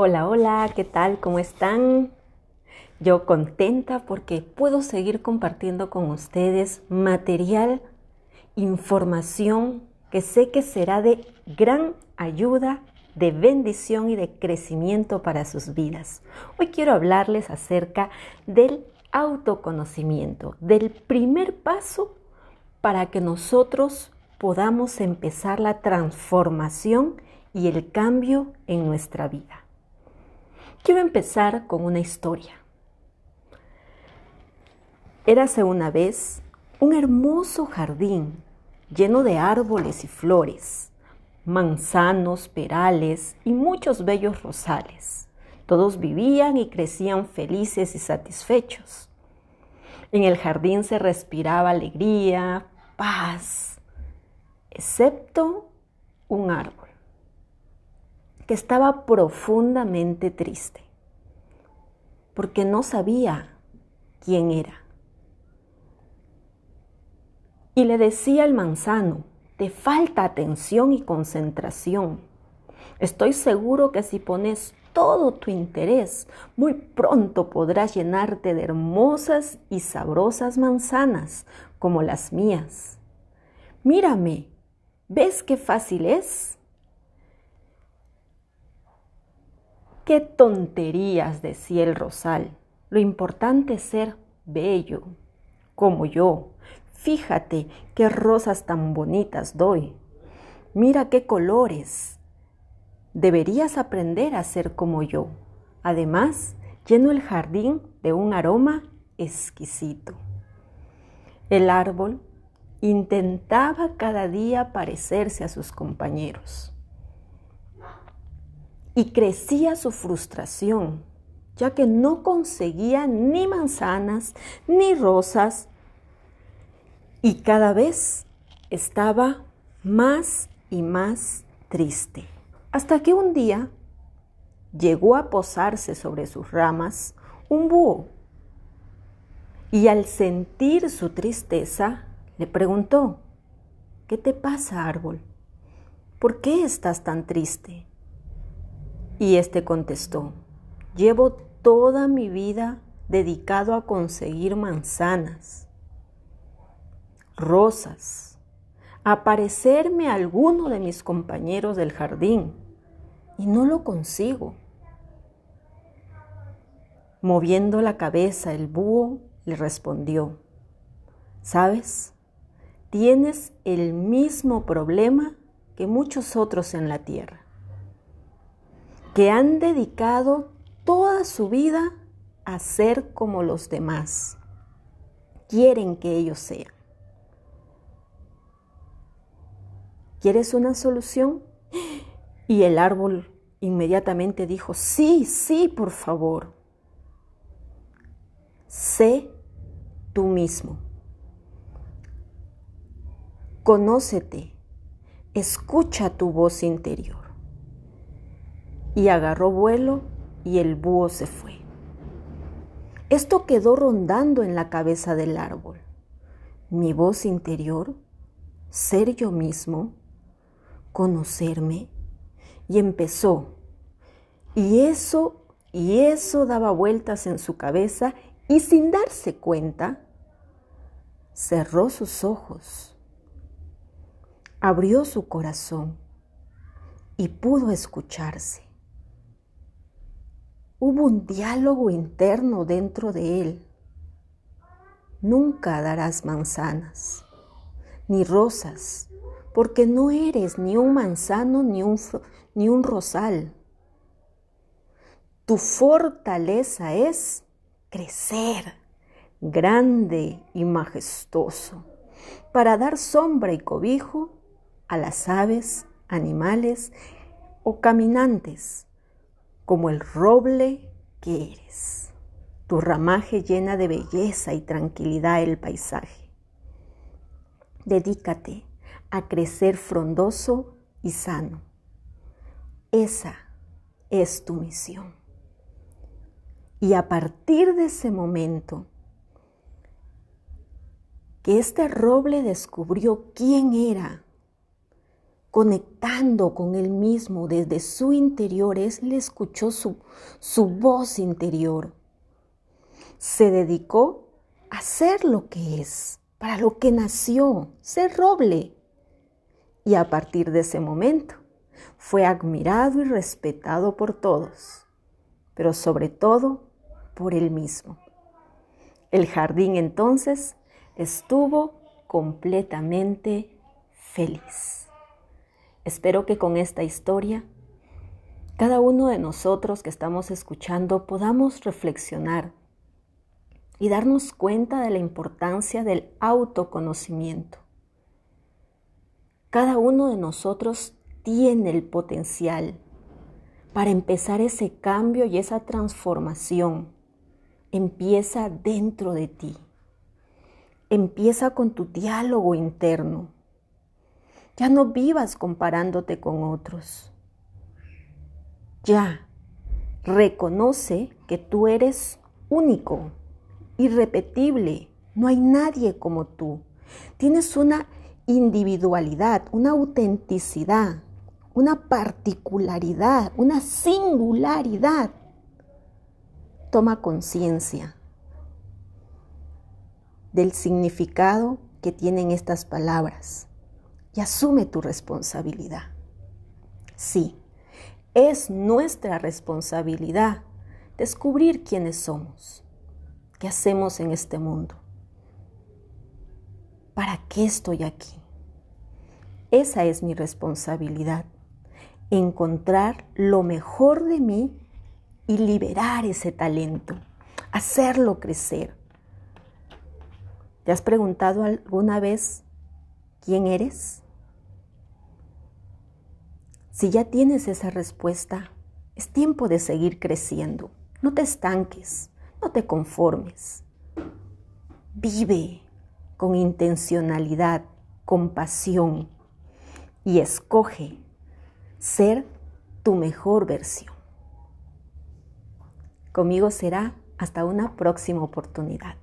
Hola, hola, ¿qué tal? ¿Cómo están? Yo contenta porque puedo seguir compartiendo con ustedes material, información que sé que será de gran ayuda, de bendición y de crecimiento para sus vidas. Hoy quiero hablarles acerca del autoconocimiento, del primer paso para que nosotros podamos empezar la transformación y el cambio en nuestra vida. Quiero empezar con una historia. Érase una vez un hermoso jardín lleno de árboles y flores, manzanos, perales y muchos bellos rosales. Todos vivían y crecían felices y satisfechos. En el jardín se respiraba alegría, paz, excepto un árbol que estaba profundamente triste, porque no sabía quién era. Y le decía al manzano, te falta atención y concentración. Estoy seguro que si pones todo tu interés, muy pronto podrás llenarte de hermosas y sabrosas manzanas como las mías. Mírame, ¿ves qué fácil es? Qué tonterías, decía el rosal. Lo importante es ser bello, como yo. Fíjate qué rosas tan bonitas doy. Mira qué colores. Deberías aprender a ser como yo. Además, lleno el jardín de un aroma exquisito. El árbol intentaba cada día parecerse a sus compañeros y crecía su frustración, ya que no conseguía ni manzanas ni rosas y cada vez estaba más y más triste. Hasta que un día llegó a posarse sobre sus ramas un búho y al sentir su tristeza le preguntó, ¿qué te pasa árbol? ¿Por qué estás tan triste? Y éste contestó, llevo toda mi vida dedicado a conseguir manzanas, rosas, a parecerme a alguno de mis compañeros del jardín, y no lo consigo. Moviendo la cabeza, el búho le respondió, ¿sabes? Tienes el mismo problema que muchos otros en la tierra que han dedicado toda su vida a ser como los demás. Quieren que ellos sean. ¿Quieres una solución? Y el árbol inmediatamente dijo, sí, sí, por favor. Sé tú mismo. Conócete. Escucha tu voz interior y agarró vuelo y el búho se fue. Esto quedó rondando en la cabeza del árbol. Mi voz interior, ser yo mismo, conocerme, y empezó. Y eso, y eso daba vueltas en su cabeza y sin darse cuenta, cerró sus ojos, abrió su corazón y pudo escucharse. Hubo un diálogo interno dentro de él. Nunca darás manzanas, ni rosas, porque no eres ni un manzano ni un, ni un rosal. Tu fortaleza es crecer grande y majestuoso para dar sombra y cobijo a las aves, animales o caminantes como el roble que eres. Tu ramaje llena de belleza y tranquilidad el paisaje. Dedícate a crecer frondoso y sano. Esa es tu misión. Y a partir de ese momento, que este roble descubrió quién era, conectando con él mismo desde su interior, él escuchó su, su voz interior. Se dedicó a ser lo que es, para lo que nació, ser roble. Y a partir de ese momento fue admirado y respetado por todos, pero sobre todo por él mismo. El jardín entonces estuvo completamente feliz. Espero que con esta historia cada uno de nosotros que estamos escuchando podamos reflexionar y darnos cuenta de la importancia del autoconocimiento. Cada uno de nosotros tiene el potencial para empezar ese cambio y esa transformación. Empieza dentro de ti. Empieza con tu diálogo interno. Ya no vivas comparándote con otros. Ya reconoce que tú eres único, irrepetible. No hay nadie como tú. Tienes una individualidad, una autenticidad, una particularidad, una singularidad. Toma conciencia del significado que tienen estas palabras asume tu responsabilidad. Sí, es nuestra responsabilidad descubrir quiénes somos, qué hacemos en este mundo, para qué estoy aquí. Esa es mi responsabilidad, encontrar lo mejor de mí y liberar ese talento, hacerlo crecer. ¿Te has preguntado alguna vez quién eres? Si ya tienes esa respuesta, es tiempo de seguir creciendo. No te estanques, no te conformes. Vive con intencionalidad, con pasión y escoge ser tu mejor versión. Conmigo será hasta una próxima oportunidad.